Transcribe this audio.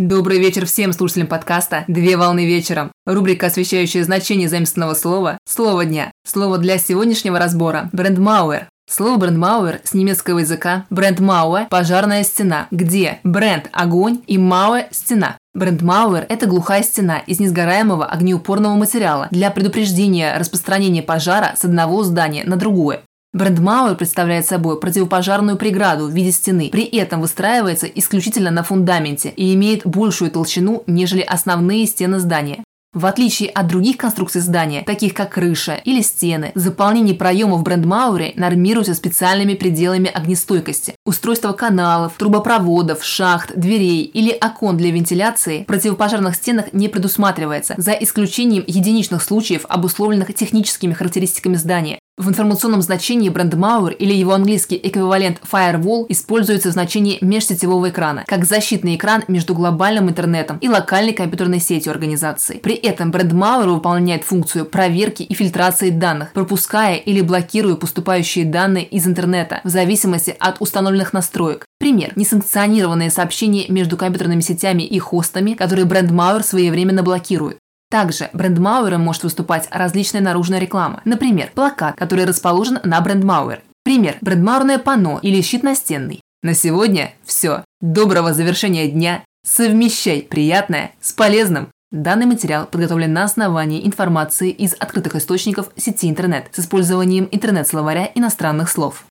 Добрый вечер всем слушателям подкаста «Две волны вечером». Рубрика, освещающая значение заимственного слова «Слово дня». Слово для сегодняшнего разбора – брендмауэр. Слово брендмауэр с немецкого языка брендмауэ – пожарная стена, где бренд – огонь и мауэ – стена. Брендмауэр – это глухая стена из несгораемого огнеупорного материала для предупреждения распространения пожара с одного здания на другое. Брендмауэр представляет собой противопожарную преграду в виде стены, при этом выстраивается исключительно на фундаменте и имеет большую толщину, нежели основные стены здания. В отличие от других конструкций здания, таких как крыша или стены, заполнение проемов брендмауэре нормируется специальными пределами огнестойкости. Устройство каналов, трубопроводов, шахт, дверей или окон для вентиляции в противопожарных стенах не предусматривается, за исключением единичных случаев, обусловленных техническими характеристиками здания. В информационном значении брендмауэр или его английский эквивалент firewall используется в значении межсетевого экрана, как защитный экран между глобальным интернетом и локальной компьютерной сетью организации. При этом брендмауэр выполняет функцию проверки и фильтрации данных, пропуская или блокируя поступающие данные из интернета в зависимости от установленных настроек. Пример. Несанкционированные сообщения между компьютерными сетями и хостами, которые брендмауэр своевременно блокирует. Также брендмауэром может выступать различная наружная реклама. Например, плакат, который расположен на брендмауэр. Пример – брендмауэрное панно или щит настенный. На сегодня все. Доброго завершения дня. Совмещай приятное с полезным. Данный материал подготовлен на основании информации из открытых источников сети интернет с использованием интернет-словаря иностранных слов.